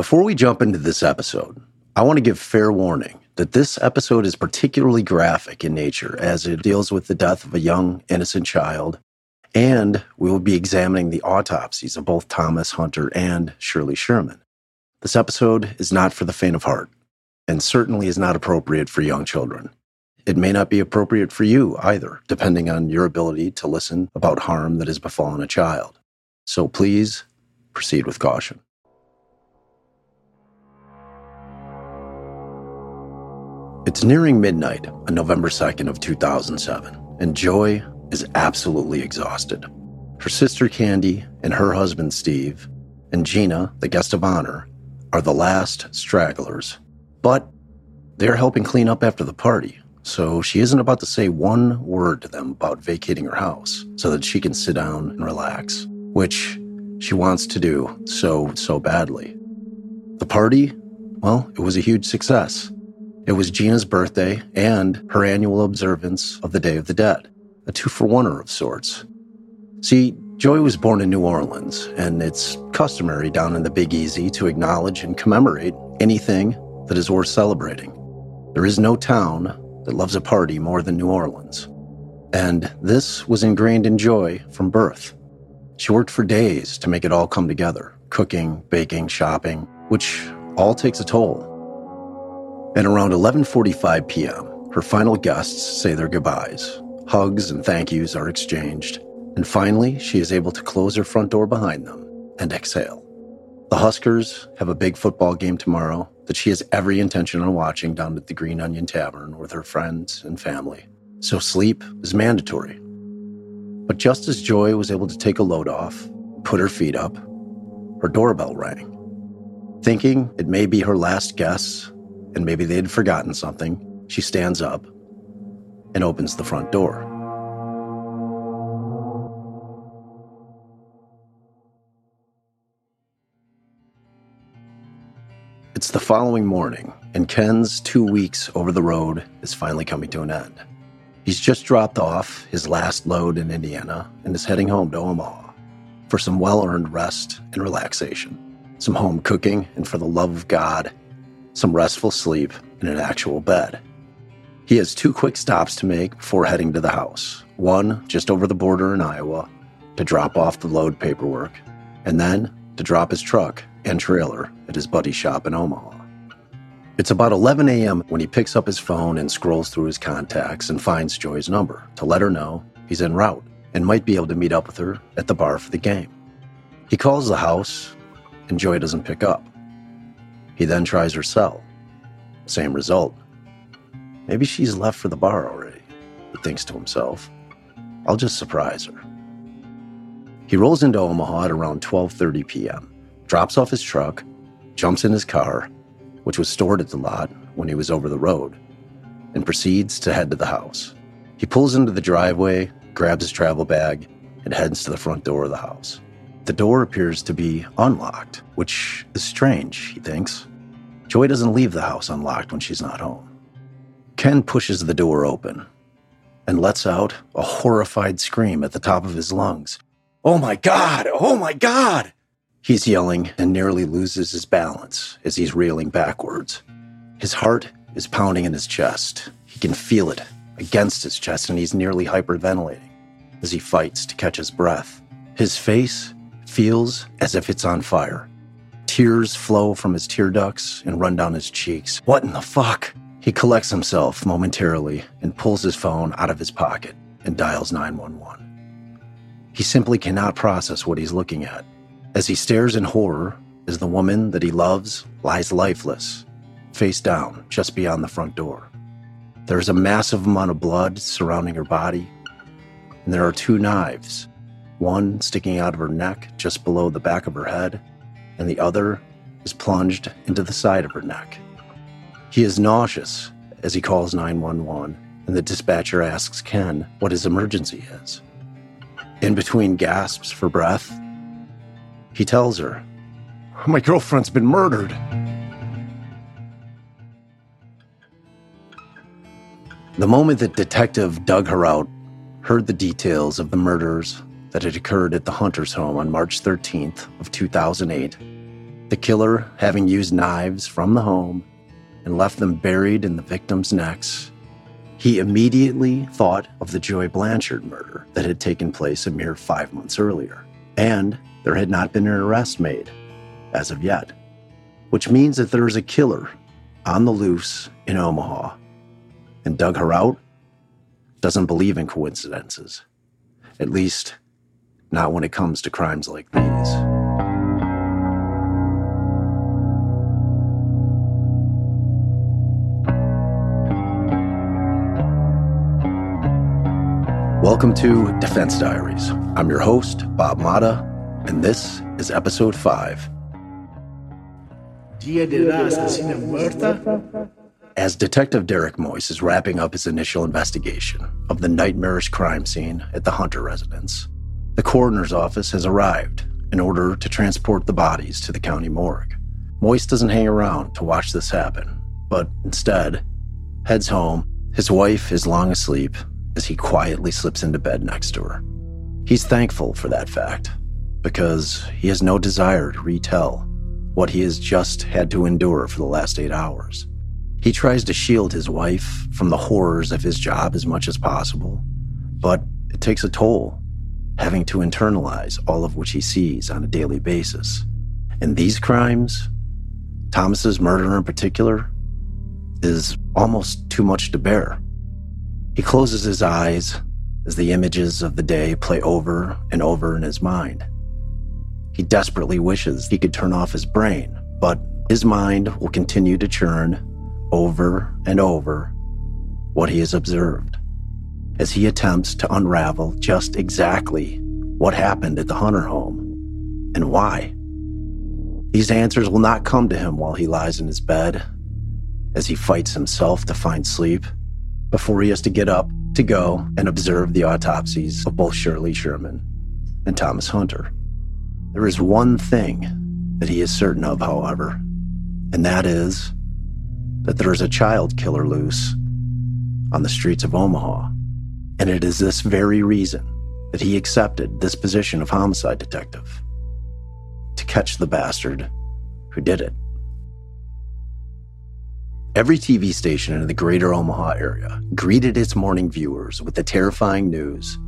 Before we jump into this episode, I want to give fair warning that this episode is particularly graphic in nature as it deals with the death of a young, innocent child, and we will be examining the autopsies of both Thomas Hunter and Shirlee Sherman. This episode is not for the faint of heart, and certainly is not appropriate for young children. It may not be appropriate for you either, depending on your ability to listen about harm that has befallen a child. So please proceed with caution. It's nearing midnight on November 2nd of 2007, and Joy is absolutely exhausted. Her sister Candy and her husband Steve and Gina, the guest of honor, are the last stragglers. But they're helping clean up after the party, so she isn't about to say one word to them about vacating her house so that she can sit down and relax, which she wants to do so, so badly. The party, well, it was a huge success. It was Gina's birthday and her annual observance of the Day of the Dead, a two for oneer of sorts. See, Joy was born in New Orleans, and it's customary down in the Big Easy to acknowledge and commemorate anything that is worth celebrating. There is no town that loves a party more than New Orleans. And this was ingrained in Joy from birth. She worked for days to make it all come together cooking, baking, shopping, which all takes a toll. At around 11:45 p.m., her final guests say their goodbyes. Hugs and thank yous are exchanged, and finally she is able to close her front door behind them and exhale. The Huskers have a big football game tomorrow that she has every intention on watching down at the Green Onion Tavern with her friends and family. So sleep is mandatory. But just as Joy was able to take a load off, put her feet up, her doorbell rang. Thinking it may be her last guess and maybe they had forgotten something, she stands up and opens the front door. It's the following morning, and Ken's two weeks over the road is finally coming to an end. He's just dropped off his last load in Indiana and is heading home to Omaha for some well earned rest and relaxation, some home cooking, and for the love of God, some restful sleep, and an actual bed. He has two quick stops to make before heading to the house one just over the border in Iowa to drop off the load paperwork, and then to drop his truck and trailer at his buddy's shop in Omaha. It's about 11 a.m. when he picks up his phone and scrolls through his contacts and finds Joy's number to let her know he's en route and might be able to meet up with her at the bar for the game. He calls the house, and Joy doesn't pick up. He then tries her cell. Same result. Maybe she's left for the bar already, he thinks to himself. I'll just surprise her. He rolls into Omaha at around 12:30 p.m., drops off his truck, jumps in his car, which was stored at the lot when he was over the road, and proceeds to head to the house. He pulls into the driveway, grabs his travel bag, and heads to the front door of the house. The door appears to be unlocked, which is strange, he thinks. Joy doesn't leave the house unlocked when she's not home. Ken pushes the door open and lets out a horrified scream at the top of his lungs. Oh my God! Oh my God! He's yelling and nearly loses his balance as he's reeling backwards. His heart is pounding in his chest. He can feel it against his chest, and he's nearly hyperventilating as he fights to catch his breath. His face feels as if it's on fire. Tears flow from his tear ducts and run down his cheeks. What in the fuck? He collects himself momentarily and pulls his phone out of his pocket and dials 911. He simply cannot process what he's looking at. As he stares in horror, as the woman that he loves lies lifeless, face down just beyond the front door. There is a massive amount of blood surrounding her body, and there are two knives, one sticking out of her neck just below the back of her head, and the other is plunged into the side of her neck. He is nauseous as he calls 911, and the dispatcher asks Ken what his emergency is. In between gasps for breath, he tells her, My girlfriend's been murdered. The moment that Detective Doug Herout heard the details of the murders that had occurred at the Hunter's home on March 13th of 2008, The killer, having used knives from the home and left them buried in the victims' necks, he immediately thought of the Joy Blanchard murder that had taken place a mere five months earlier. And there had not been an arrest made as of yet, which means that there is a killer on the loose in Omaha. And Doug Heraut doesn't believe in coincidences, at least not when it comes to crimes like these. Welcome to Defense Diaries. I'm your host, Bob Mata, and this is episode 5. Dia de la asesina muerta? As Detective Derek Moise is wrapping up his initial investigation of the nightmarish crime scene at the Hunter residence, the coroner's office has arrived in order to transport the bodies to the county morgue. Moise doesn't hang around to watch this happen, but instead heads home. His wife is long asleep as he quietly slips into bed next to her. He's thankful for that fact because he has no desire to retell what he has just had to endure for the last eight hours. He tries to shield his wife from the horrors of his job as much as possible, but it takes a toll having to internalize all of which he sees on a daily basis. And these crimes, Thomas's murder in particular, is almost too much to bear. He closes his eyes as the images of the day play over and over in his mind. He desperately wishes he could turn off his brain, but his mind will continue to churn over and over what he has observed as he attempts to unravel just exactly what happened at the Hunter home and why. These answers will not come to him while he lies in his bed as he fights himself to find sleep before he has to get up to go and observe the autopsies of both Shirlee Sherman and Thomas Hunter. There is one thing that he is certain of, however, and that is that there is a child killer loose on the streets of Omaha. And it is this very reason that he accepted this position of homicide detective to catch the bastard who did it. Every TV station in the greater Omaha area greeted its morning viewers with the terrifying news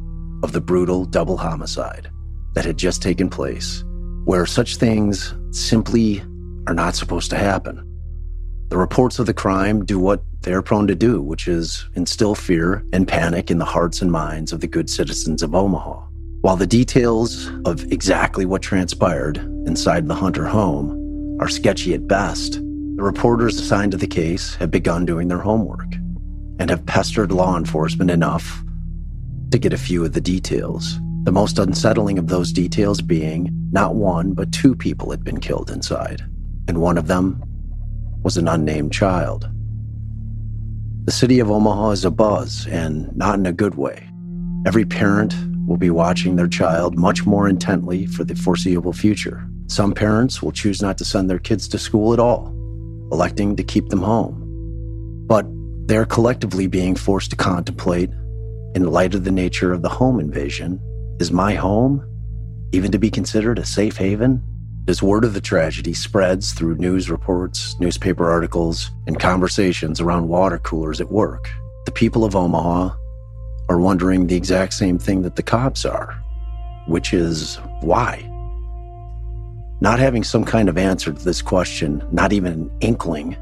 of the brutal double homicide that had just taken place, where such things simply are not supposed to happen. The reports of the crime do what they're prone to do, which is instill fear and panic in the hearts and minds of the good citizens of Omaha. While the details of exactly what transpired inside the Hunter home are sketchy at best, the reporters assigned to the case have begun doing their homework and have pestered law enforcement enough to get a few of the details. The most unsettling of those details being not one, but two people had been killed inside, and one of them was an unnamed child. The city of Omaha is abuzz, and not in a good way. Every parent will be watching their child much more intently for the foreseeable future. Some parents will choose not to send their kids to school at all electing to keep them home. But they're collectively being forced to contemplate, in light of the nature of the home invasion, is my home even to be considered a safe haven? As word of the tragedy spreads through news reports, newspaper articles, and conversations around water coolers at work, the people of Omaha are wondering the exact same thing that the cops are, which is why? Not having some kind of answer to this question, not even an inkling,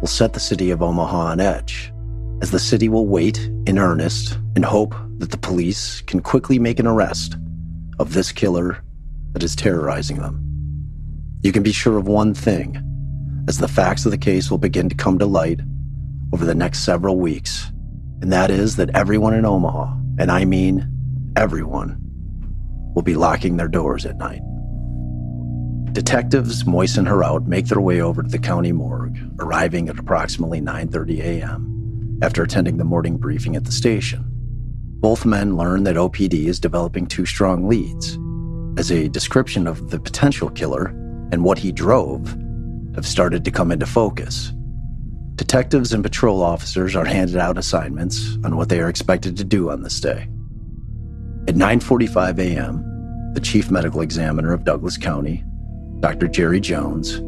will set the city of Omaha on edge, as the city will wait in earnest and hope that the police can quickly make an arrest of this killer that is terrorizing them. You can be sure of one thing as the facts of the case will begin to come to light over the next several weeks, and that is that everyone in Omaha, and I mean everyone, will be locking their doors at night. Detectives Moise and Heraut make their way over to the county morgue, arriving at approximately 9:30 a.m. after attending the morning briefing at the station. Both men learn that OPD is developing two strong leads, as a description of the potential killer and what he drove have started to come into focus. Detectives and patrol officers are handed out assignments on what they are expected to do on this day. At 9:45 a.m., the chief medical examiner of Douglas County, Dr. Jerry Jones,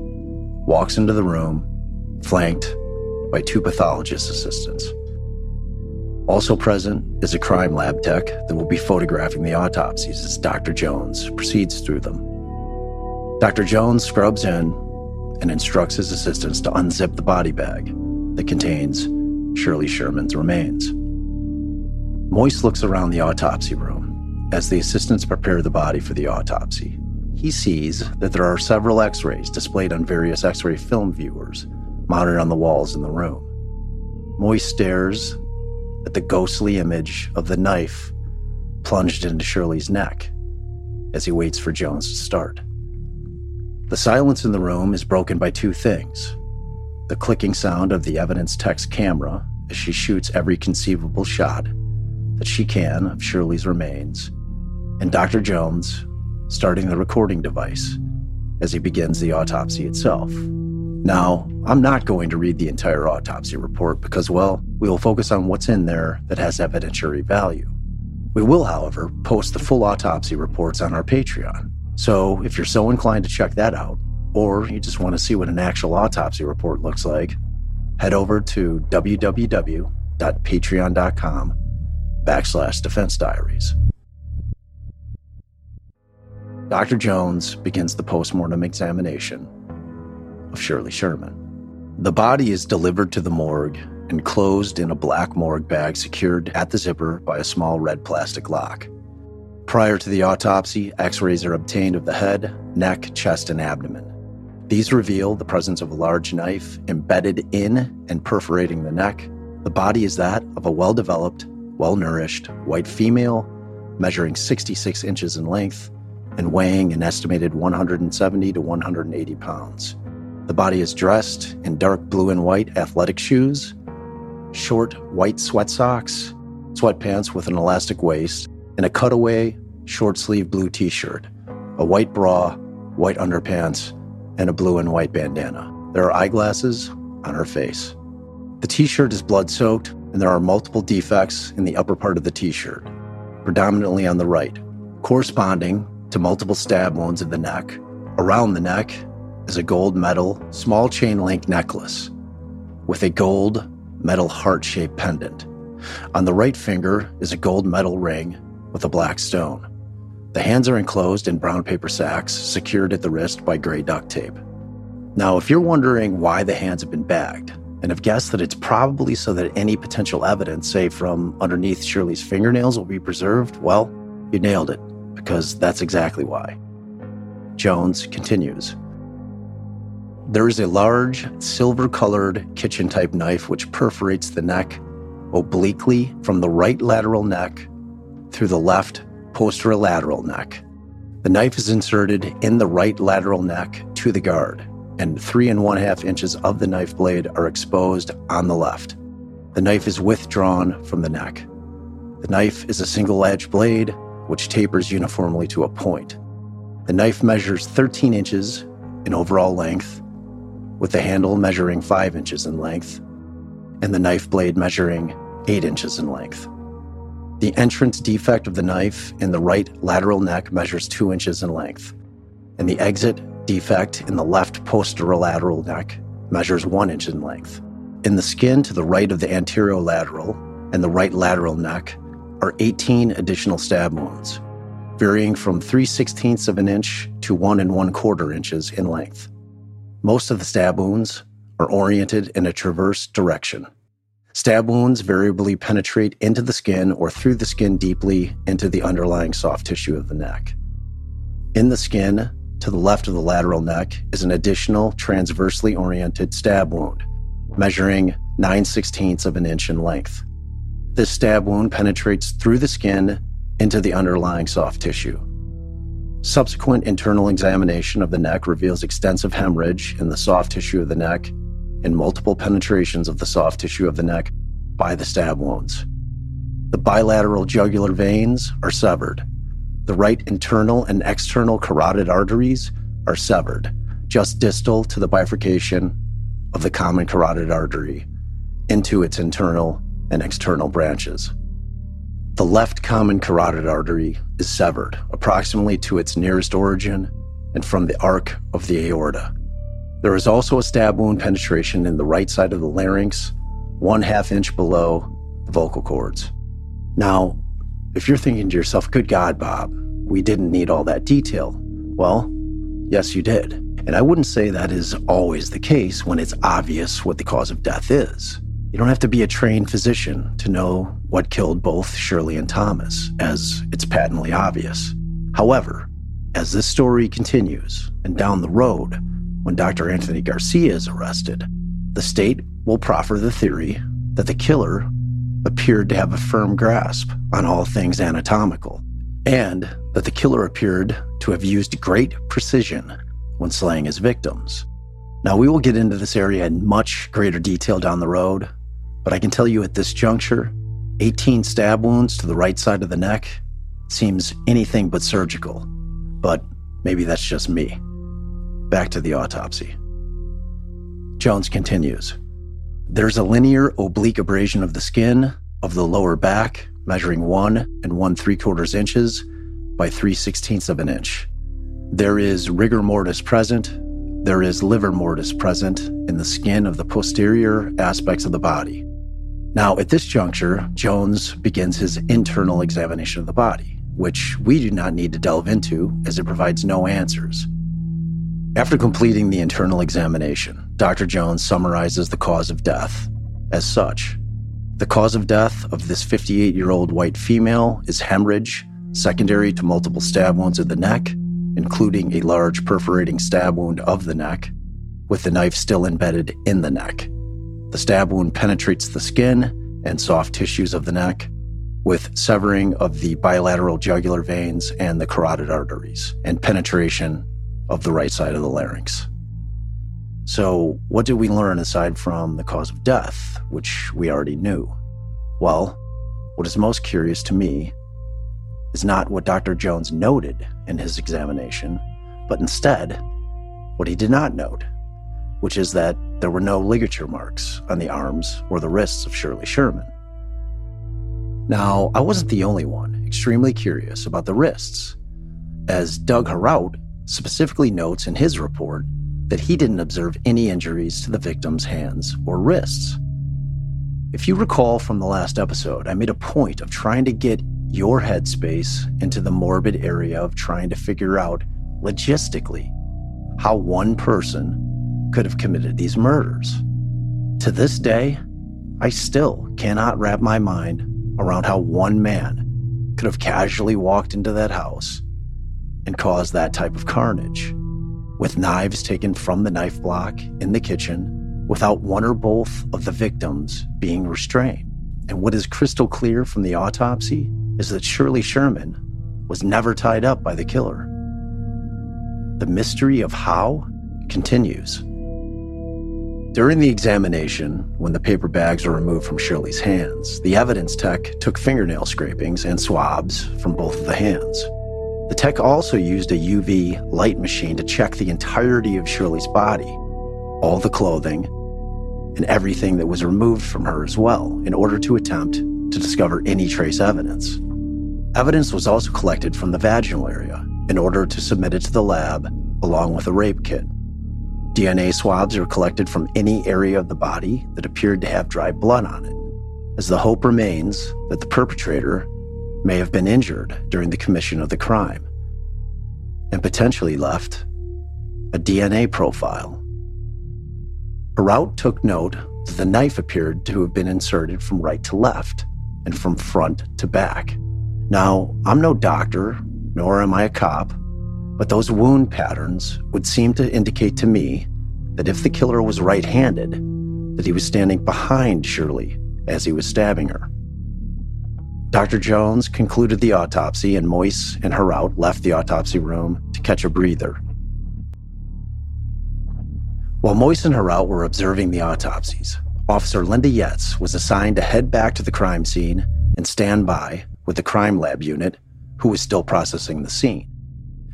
walks into the room, flanked by two pathologist assistants. Also present is a crime lab tech that will be photographing the autopsies as Dr. Jones proceeds through them. Dr. Jones scrubs in and instructs his assistants to unzip the body bag that contains Shirlee Sherman's remains. Moise looks around the autopsy room as the assistants prepare the body for the autopsy. He sees that there are several x rays displayed on various x ray film viewers mounted on the walls in the room. Moise stares at the ghostly image of the knife plunged into Shirlee's neck as he waits for Jones to start. The silence in the room is broken by two things the clicking sound of the evidence tech's camera as she shoots every conceivable shot that she can of Shirlee's remains, and Dr. Jones starting the recording device as he begins the autopsy itself. Now, I'm not going to read the entire autopsy report because, well, we will focus on what's in there that has evidentiary value. We will, however, post the full autopsy reports on our Patreon. So if you're so inclined to check that out, or you just want to see what an actual autopsy report looks like, head over to www.patreon.com backslash defense diaries. Dr. Jones begins the postmortem examination of Shirlee Sherman. The body is delivered to the morgue and closed in a black morgue bag secured at the zipper by a small red plastic lock. Prior to the autopsy, x rays are obtained of the head, neck, chest, and abdomen. These reveal the presence of a large knife embedded in and perforating the neck. The body is that of a well developed, well nourished white female, measuring 66 inches in length and weighing an estimated 170 to 180 pounds. The body is dressed in dark blue and white athletic shoes, short white sweat socks, sweatpants with an elastic waist, and a cutaway short sleeve blue t shirt, a white bra, white underpants, and a blue and white bandana. There are eyeglasses on her face. The t shirt is blood soaked, and there are multiple defects in the upper part of the t shirt, predominantly on the right, corresponding to multiple stab wounds in the neck. Around the neck is a gold metal small chain link necklace with a gold metal heart shaped pendant. On the right finger is a gold metal ring with a black stone. The hands are enclosed in brown paper sacks secured at the wrist by gray duct tape. Now, if you're wondering why the hands have been bagged, and have guessed that it's probably so that any potential evidence, say from underneath Shirlee's fingernails, will be preserved, well, you nailed it, because that's exactly why. Jones continues. There is a large, silver colored kitchen type knife which perforates the neck obliquely from the right lateral neck through the left posterolateral neck. The knife is inserted in the right lateral neck to the guard, and three and one half inches of the knife blade are exposed on the left. The knife is withdrawn from the neck. The knife is a single edged blade which tapers uniformly to a point. The knife measures 13 inches in overall length, with the handle measuring 5 inches in length, and the knife blade measuring 8 inches in length. The entrance defect of the knife in the right lateral neck measures 2 inches in length, and the exit defect in the left posterolateral neck measures 1 inch in length. In the skin to the right of the anterolateral and the right lateral neck are 18 additional stab wounds, varying from 3 sixteenths of an inch to 1 and 1 quarter inches in length. Most of the stab wounds are oriented in a transverse direction. Stab wounds variably penetrate into the skin or through the skin deeply into the underlying soft tissue of the neck. In the skin, to the left of the lateral neck, is an additional transversely oriented stab wound, measuring 9 sixteenths of an inch in length. This stab wound penetrates through the skin into the underlying soft tissue. Subsequent internal examination of the neck reveals extensive hemorrhage in the soft tissue of the neck and multiple penetrations of the soft tissue of the neck by the stab wounds. The bilateral jugular veins are severed. The right internal and external carotid arteries are severed, just distal to the bifurcation of the common carotid artery into its internal and external branches. The left common carotid artery is severed approximately to its nearest origin and from the arc of the aorta. There is also a stab wound penetration in the right side of the larynx, one half inch below the vocal cords. Now, if you're thinking to yourself, good God, Bob, we didn't need all that detail. Well, yes, you did. And I wouldn't say that is always the case when it's obvious what the cause of death is. You don't have to be a trained physician to know what killed both Shirlee and Thomas, as it's patently obvious. However, as this story continues, and down the road, when Dr. Anthony Garcia is arrested, the state will proffer the theory that the killer appeared to have a firm grasp on all things anatomical, and that the killer appeared to have used great precision when slaying his victims. Now, we will get into this area in much greater detail down the road, but I can tell you at this juncture, 18 stab wounds to the right side of the neck seems anything but surgical. But maybe that's just me. Back to the autopsy. Jones continues. There's a linear oblique abrasion of the skin of the lower back, measuring one and one three quarters inches by three sixteenths of an inch. There is rigor mortis present. There is livor mortis present in the skin of the posterior aspects of the body. Now, at this juncture, Jones begins his internal examination of the body, which we do not need to delve into as it provides no answers. After completing the internal examination, Dr. Jones summarizes the cause of death as such. The cause of death of this 58 year old white female is hemorrhage, secondary to multiple stab wounds of the neck, including a large perforating stab wound of the neck, with the knife still embedded in the neck. The stab wound penetrates the skin and soft tissues of the neck, with severing of the bilateral jugular veins and the carotid arteries, and penetration of the right side of the larynx. So, what did we learn aside from the cause of death, which we already knew? Well, what is most curious to me is not what Dr. Jones noted in his examination, but instead what he did not note which is that there were no ligature marks on the arms or the wrists of Shirlee Sherman. Now, I wasn't the only one extremely curious about the wrists, as Doug Heraut specifically notes in his report that he didn't observe any injuries to the victim's hands or wrists. If you recall from the last episode, I made a point of trying to get your headspace into the morbid area of trying to figure out logistically how one person could have committed these murders. To this day, I still cannot wrap my mind around how one man could have casually walked into that house and caused that type of carnage, with knives taken from the knife block in the kitchen without one or both of the victims being restrained. And what is crystal clear from the autopsy is that Shirlee Sherman was never tied up by the killer. The mystery of how continues. During the examination, when the paper bags were removed from Shirlee's hands, the evidence tech took fingernail scrapings and swabs from both of the hands. The tech also used a UV light machine to check the entirety of Shirlee's body, all the clothing, and everything that was removed from her as well, in order to attempt to discover any trace evidence. Evidence was also collected from the vaginal area in order to submit it to the lab along with a rape kit. DNA swabs are collected from any area of the body that appeared to have dry blood on it, as the hope remains that the perpetrator may have been injured during the commission of the crime and potentially left a DNA profile. Heraut took note that the knife appeared to have been inserted from right to left and from front to back. Now, I'm no doctor, nor am I a cop, but those wound patterns would seem to indicate to me that if the killer was right handed, that he was standing behind Shirlee as he was stabbing her. Dr. Jones concluded the autopsy, and Moise and Heraut left the autopsy room to catch a breather. While Moise and Heraut were observing the autopsies, Officer Linda Yetz was assigned to head back to the crime scene and stand by with the crime lab unit, who was still processing the scene.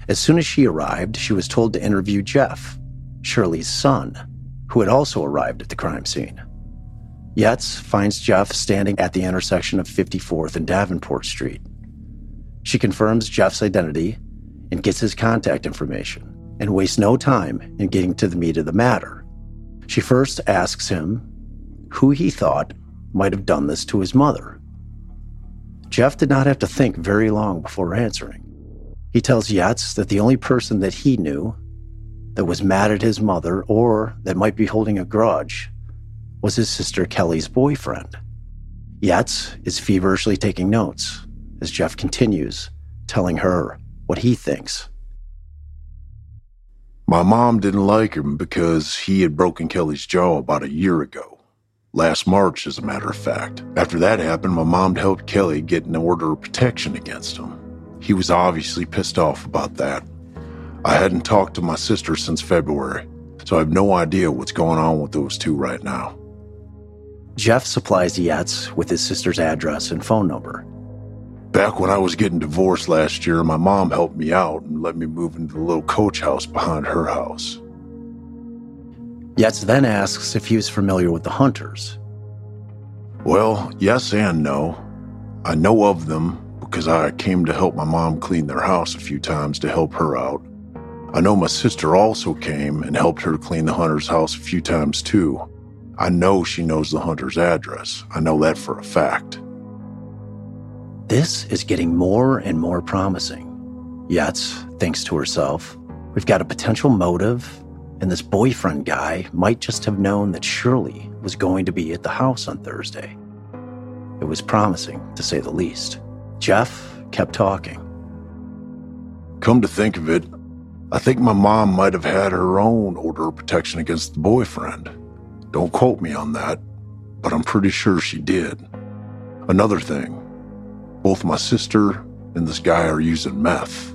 As soon as she arrived, she was told to interview Jeff, Shirlee's son, who had also arrived at the crime scene. Yetz finds Jeff standing at the intersection of 54th and Davenport Street. She confirms Jeff's identity and gets his contact information and wastes no time in getting to the meat of the matter. She first asks him who he thought might have done this to his mother. Jeff did not have to think very long before answering. He tells Yetz that the only person that he knew that was mad at his mother or that might be holding a grudge was his sister Kelly's boyfriend. Yetz is feverishly taking notes as Jeff continues, telling her what he thinks. My mom didn't like him because he had broken Kelly's jaw about a year ago. Last March, as a matter of fact. After that happened, my mom helped Kelly get an order of protection against him. He was obviously pissed off about that. I hadn't talked to my sister since February, so I have no idea what's going on with those two right now. Jeff supplies Yetz with his sister's address and phone number. Back when I was getting divorced last year, my mom helped me out and let me move into the little coach house behind her house. Yetz then asks if he was familiar with the Hunters. Well, yes and no. I know of them because I came to help my mom clean their house a few times to help her out. I know my sister also came and helped her clean the Hunter's house a few times too. I know she knows the Hunter's address. I know that for a fact. This is getting more and more promising. Yetz thinks to herself, we've got a potential motive, and this boyfriend guy might just have known that Shirlee was going to be at the house on Thursday. It was promising, to say the least. Jeff kept talking. Come to think of it, I think my mom might have had her own order of protection against the boyfriend. Don't quote me on that, but I'm pretty sure she did. Another thing, both my sister and this guy are using meth.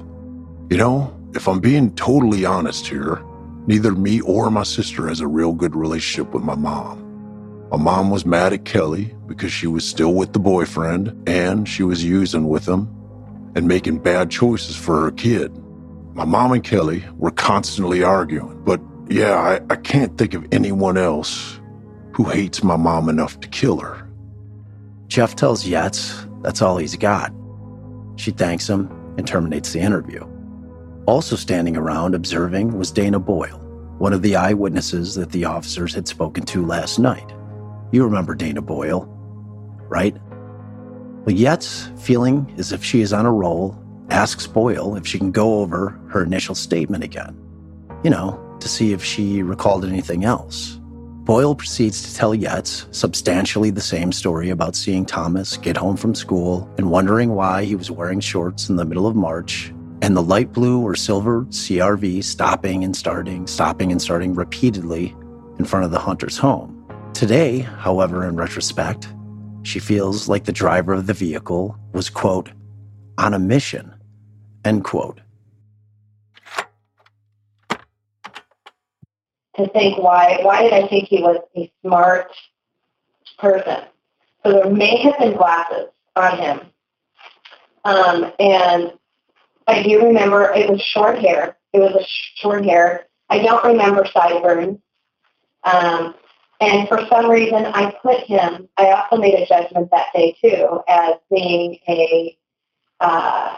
You know, if I'm being totally honest here, neither me or my sister has a real good relationship with my mom. My mom was mad at Kelly because she was still with the boyfriend and she was using with him and making bad choices for her kid. My mom and Kelly were constantly arguing, but yeah, I, I can't think of anyone else who hates my mom enough to kill her. Jeff tells Yetz that's all he's got. She thanks him and terminates the interview. Also standing around observing was Dana Boyle, one of the eyewitnesses that the officers had spoken to last night. You remember Dana Boyle, right? Well, Yetz, feeling as if she is on a roll, asks Boyle if she can go over her initial statement again. You know, to see if she recalled anything else. Boyle proceeds to tell Yetz substantially the same story about seeing Thomas get home from school and wondering why he was wearing shorts in the middle of March, and the light blue or silver CRV stopping and starting, stopping and starting repeatedly in front of the hunter's home. Today, however, in retrospect, she feels like the driver of the vehicle was, quote, on a mission, end quote. To think why why did I think he was a smart person? So there may have been glasses on him. Um, and I do remember it was short hair. It was a short hair. I don't remember sideburns. Um, and for some reason, I put him, I also made a judgment that day too, as being a, uh,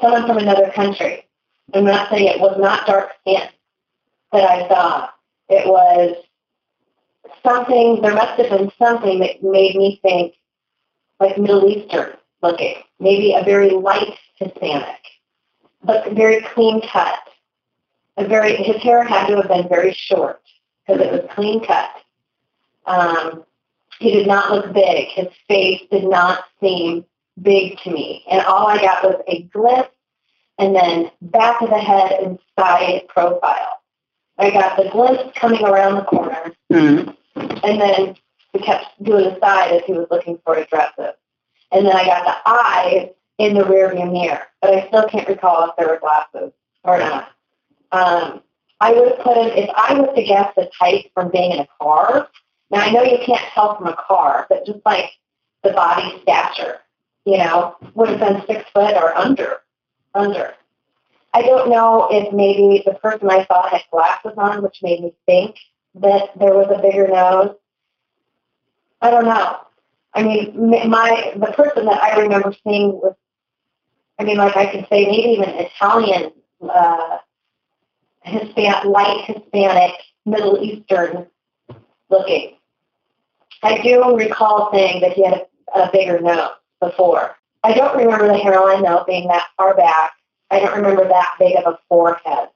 someone from another country. I'm not saying it was not dark skin that I saw. It was something, there must have been something that made me think like Middle Eastern looking, maybe a very light Hispanic, but very clean cut. A very, his hair had to have been very short because it was clean cut. Um, he did not look big. His face did not seem big to me. And all I got was a glimpse and then back of the head and side profile. I got the glimpse coming around the corner, mm-hmm. and then we kept doing the side as he was looking for addresses. And then I got the eyes in the rearview mirror, but I still can't recall if there were glasses or not. Um, I would have put him, if I was to guess the type from being in a car, now I know you can't tell from a car, but just like the body stature, you know, would have been six foot or under, under. I don't know if maybe the person I saw had glasses on, which made me think that there was a bigger nose. I don't know. I mean, my the person that I remember seeing was, I mean, like I could say maybe even Italian uh, Hispan- light Hispanic, Middle Eastern looking. I do recall saying that he had a, a bigger nose before. I don't remember the hairline though being that far back. I don't remember that big of a forehead.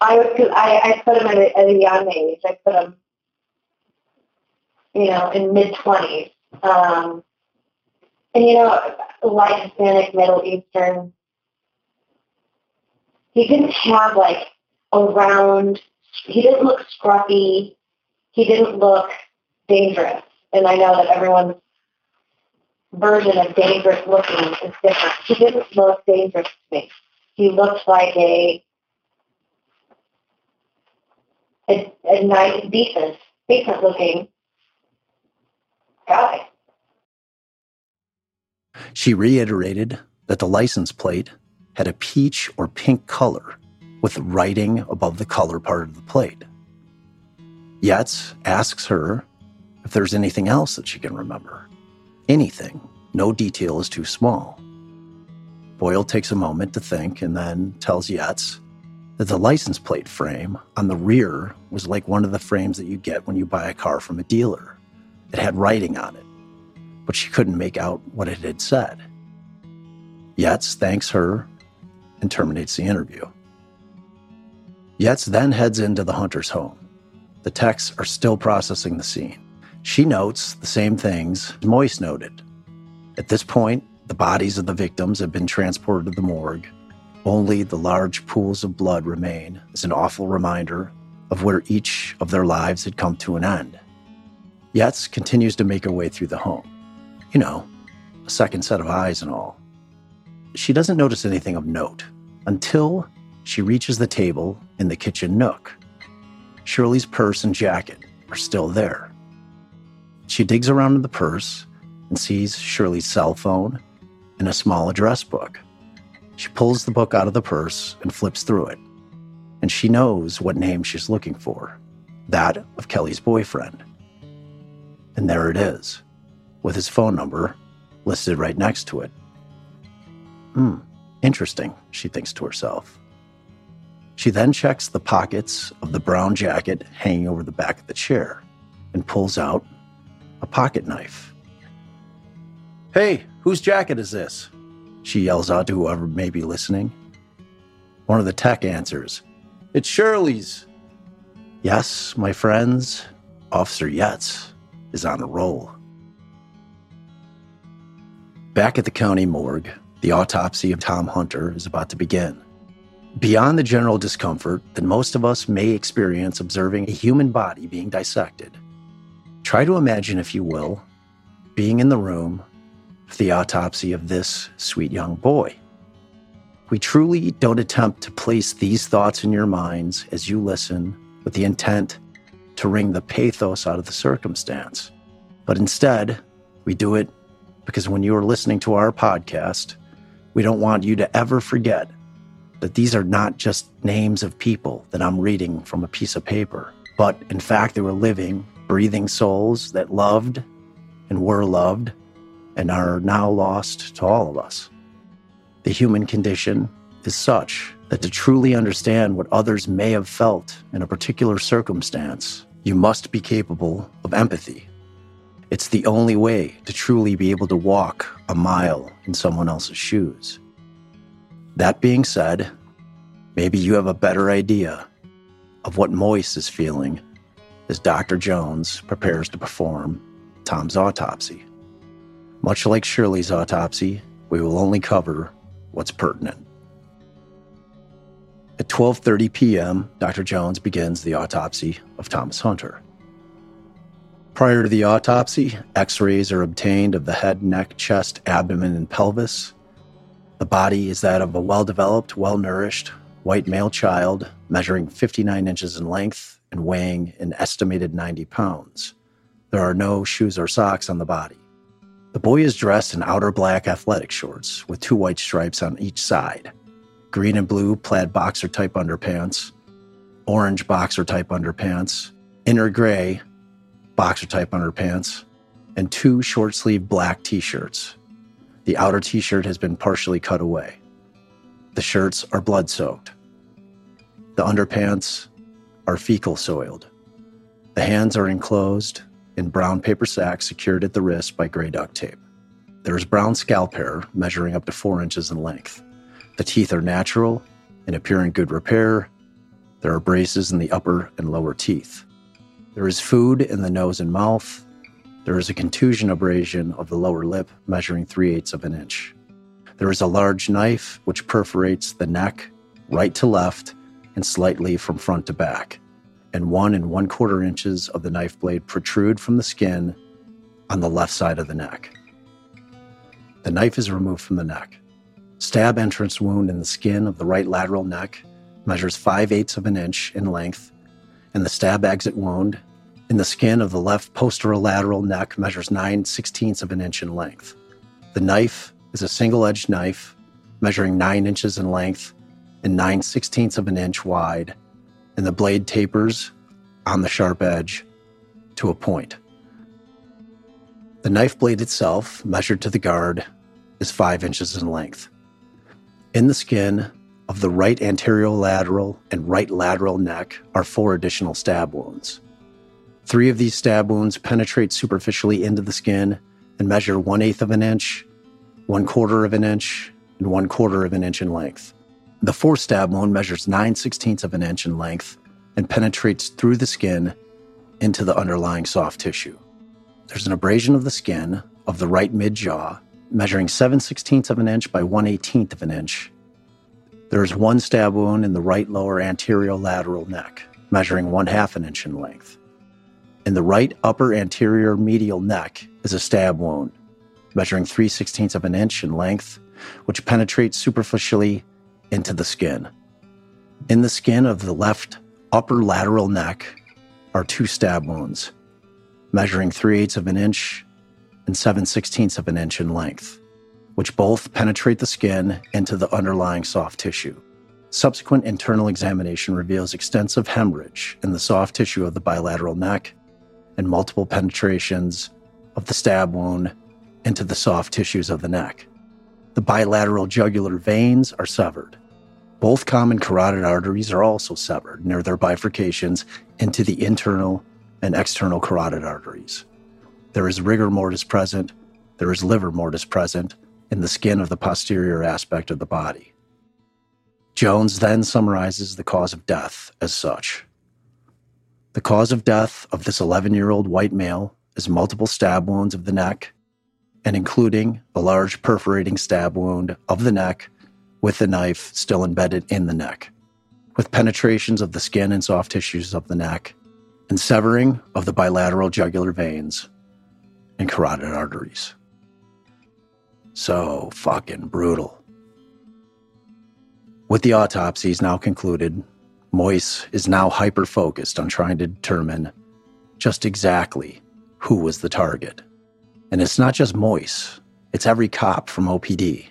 I was I, I put him at a, at a young age. I put him, you know, in mid twenties. Um, and you know, like Hispanic, Middle Eastern, he didn't have like a round. He didn't look scruffy. He didn't look dangerous. And I know that everyone's version of dangerous looking is different. He didn't look dangerous to me. He looked like a a, a nice, decent, decent looking guy. She reiterated that the license plate had a peach or pink color with writing above the color part of the plate. Yates asks her if there's anything else that she can remember. Anything. No detail is too small. Boyle takes a moment to think and then tells Yates that the license plate frame on the rear was like one of the frames that you get when you buy a car from a dealer. It had writing on it, but she couldn't make out what it had said. Yates thanks her and terminates the interview. Yates then heads into the hunter's home. The techs are still processing the scene. She notes the same things Moise noted. At this point, the bodies of the victims have been transported to the morgue. Only the large pools of blood remain as an awful reminder of where each of their lives had come to an end. Yates continues to make her way through the home. You know, a second set of eyes and all. She doesn't notice anything of note until she reaches the table in the kitchen nook. Shirlee's purse and jacket are still there. She digs around in the purse and sees Shirlee's cell phone and a small address book. She pulls the book out of the purse and flips through it. And she knows what name she's looking for that of Kelly's boyfriend. And there it is, with his phone number listed right next to it. Hmm, interesting, she thinks to herself. She then checks the pockets of the brown jacket hanging over the back of the chair and pulls out a pocket knife. Hey, whose jacket is this? She yells out to whoever may be listening. One of the tech answers, It's Shirlee's. Yes, my friends, Officer Yates is on a roll. Back at the county morgue, the autopsy of Tom Hunter is about to begin. Beyond the general discomfort that most of us may experience observing a human body being dissected, try to imagine, if you will, being in the room the autopsy of this sweet young boy. We truly don't attempt to place these thoughts in your minds as you listen with the intent to wring the pathos out of the circumstance. But instead, we do it because when you are listening to our podcast, we don't want you to ever forget that these are not just names of people that I'm reading from a piece of paper, but in fact, they were living, breathing souls that loved and were loved and are now lost to all of us. The human condition is such that to truly understand what others may have felt in a particular circumstance, you must be capable of empathy. It's the only way to truly be able to walk a mile in someone else's shoes. That being said, maybe you have a better idea of what Moise is feeling as Dr. Jones prepares to perform Tom's autopsy. Much like Shirlee's autopsy, we will only cover what's pertinent. At 12:30 p.m., Dr. Jones begins the autopsy of Thomas Hunter. Prior to the autopsy, x-rays are obtained of the head, neck, chest, abdomen, and pelvis. The body is that of a well-developed, well-nourished white male child measuring 59 inches in length and weighing an estimated 90 pounds. There are no shoes or socks on the body. The boy is dressed in outer black athletic shorts with two white stripes on each side, green and blue plaid boxer type underpants, orange boxer type underpants, inner gray boxer type underpants, and two short sleeve black t shirts. The outer t shirt has been partially cut away. The shirts are blood soaked. The underpants are fecal soiled. The hands are enclosed in brown paper sacks secured at the wrist by gray duct tape. There is brown scalp hair measuring up to four inches in length. The teeth are natural and appear in good repair. There are braces in the upper and lower teeth. There is food in the nose and mouth. There is a contusion abrasion of the lower lip measuring 3 eighths of an inch. There is a large knife which perforates the neck right to left and slightly from front to back, and one and one quarter inches of the knife blade protrude from the skin on the left side of the neck. The knife is removed from the neck. Stab entrance wound in the skin of the right lateral neck measures 5 eighths of an inch in length, and the stab exit wound in the skin of the left posterolateral neck measures 9 sixteenths of an inch in length. The knife is a single edged knife measuring 9 inches in length and 9 sixteenths of an inch wide, and the blade tapers on the sharp edge to a point. The knife blade itself, measured to the guard, is 5 inches in length. In the skin of the right anterolateral and right lateral neck are four additional stab wounds. Three of these stab wounds penetrate superficially into the skin and measure one eighth of an inch, one quarter of an inch, and one quarter of an inch in length. The fourth stab wound measures 9 sixteenths of an inch in length and penetrates through the skin into the underlying soft tissue. There's an abrasion of the skin of the right mid jaw, measuring 7 sixteenths of an inch by 1 18th of an inch. There is one stab wound in the right lower anterior lateral neck, measuring 1 half an inch in length. In the right upper anterior medial neck is a stab wound, measuring 3 sixteenths of an inch in length, which penetrates superficially into the skin. In the skin of the left upper lateral neck are two stab wounds, measuring 3 eighths of an inch and 7 sixteenths of an inch in length, which both penetrate the skin into the underlying soft tissue. Subsequent internal examination reveals extensive hemorrhage in the soft tissue of the bilateral neck and multiple penetrations of the stab wound into the soft tissues of the neck. The bilateral jugular veins are severed. Both common carotid arteries are also severed near their bifurcations into the internal and external carotid arteries. There is rigor mortis present, there is livor mortis present in the skin of the posterior aspect of the body. Jones then summarizes the cause of death as such. The cause of death of this 11 year old white male is multiple stab wounds of the neck, and including a large perforating stab wound of the neck with the knife still embedded in the neck, with penetrations of the skin and soft tissues of the neck, and severing of the bilateral jugular veins and carotid arteries. So fucking brutal. With the autopsies now concluded, Moise is now hyper focused on trying to determine just exactly who was the target. And it's not just Moise, it's every cop from OPD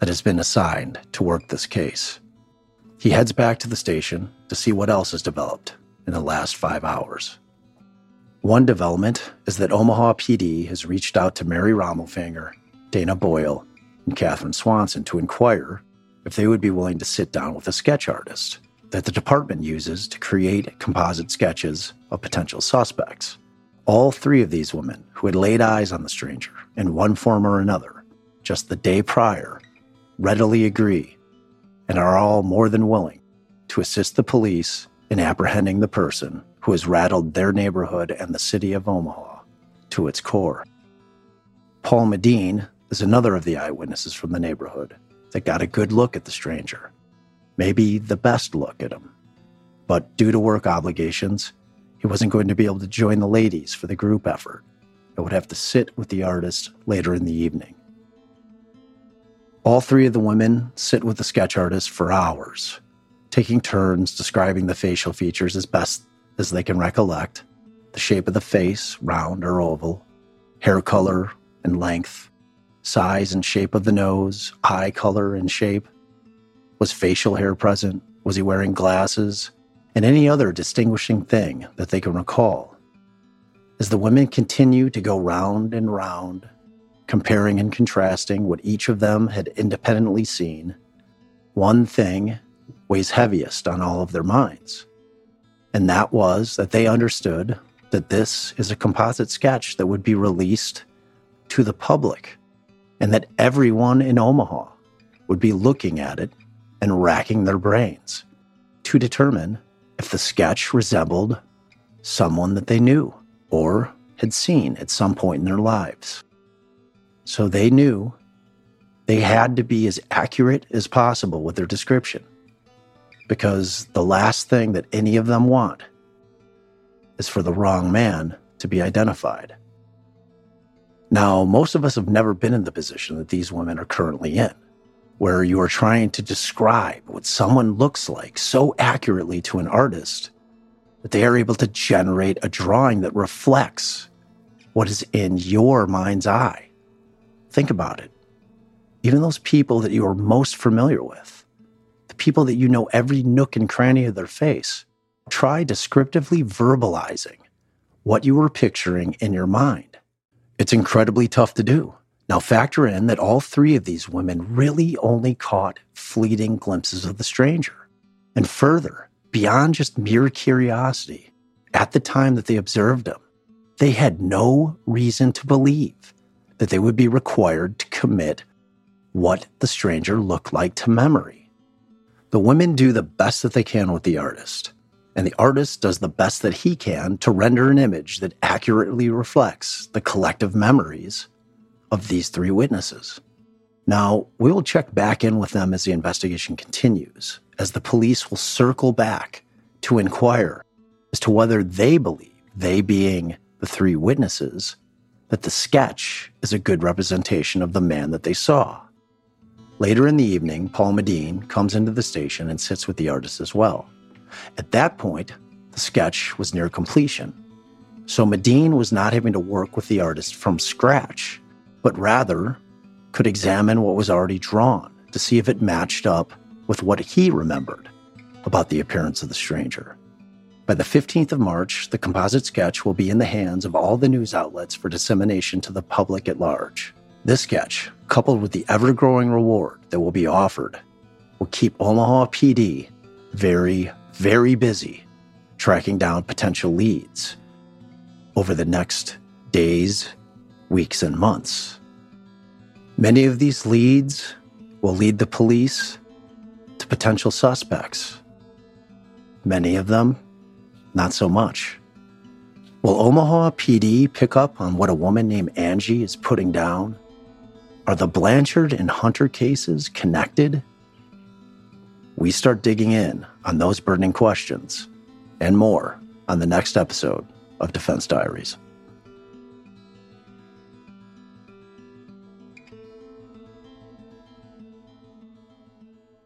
that has been assigned to work this case. He heads back to the station to see what else has developed in the last five hours. One development is that Omaha PD has reached out to Mary Rommelfinger, Dana Boyle, and Catherine Swanson to inquire if they would be willing to sit down with a sketch artist that the department uses to create composite sketches of potential suspects. All three of these women who had laid eyes on the stranger in one form or another just the day prior readily agree and are all more than willing to assist the police in apprehending the person who has rattled their neighborhood and the city of Omaha to its core. Paul Medine is another of the eyewitnesses from the neighborhood that got a good look at the stranger, maybe the best look at him. But due to work obligations, he wasn't going to be able to join the ladies for the group effort and would have to sit with the artist later in the evening. All three of the women sit with the sketch artist for hours, taking turns describing the facial features as best as they can recollect the shape of the face, round or oval, hair color and length, size and shape of the nose, eye color and shape. Was facial hair present? Was he wearing glasses? And any other distinguishing thing that they can recall. As the women continue to go round and round, comparing and contrasting what each of them had independently seen, one thing weighs heaviest on all of their minds. And that was that they understood that this is a composite sketch that would be released to the public and that everyone in Omaha would be looking at it and racking their brains to determine if the sketch resembled someone that they knew or had seen at some point in their lives. So they knew they had to be as accurate as possible with their description because the last thing that any of them want is for the wrong man to be identified. Now, most of us have never been in the position that these women are currently in, where you are trying to describe what someone looks like so accurately to an artist that they are able to generate a drawing that reflects what is in your mind's eye. Think about it. Even those people that you are most familiar with, the people that you know every nook and cranny of their face, try descriptively verbalizing what you were picturing in your mind. It's incredibly tough to do. Now, factor in that all three of these women really only caught fleeting glimpses of the stranger. And further, beyond just mere curiosity, at the time that they observed him, they had no reason to believe that they would be required to commit what the stranger looked like to memory. The women do the best that they can with the artist, and the artist does the best that he can to render an image that accurately reflects the collective memories of these three witnesses. Now, we will check back in with them as the investigation continues, as the police will circle back to inquire as to whether they believe, they being the three witnesses, that the sketch is a good representation of the man that they saw. Later in the evening, Paul Medine comes into the station and sits with the artist as well. At that point, the sketch was near completion. So Medine was not having to work with the artist from scratch, but rather could examine what was already drawn to see if it matched up with what he remembered about the appearance of the stranger. By the 15th of March, the composite sketch will be in the hands of all the news outlets for dissemination to the public at large. This sketch, coupled with the ever growing reward that will be offered, will keep Omaha PD very, very busy tracking down potential leads over the next days, weeks, and months. Many of these leads will lead the police to potential suspects. Many of them, not so much. Will Omaha PD pick up on what a woman named Angie is putting down? Are the Blanchard and Hunter cases connected? We start digging in on those burning questions and more on the next episode of Defense Diaries.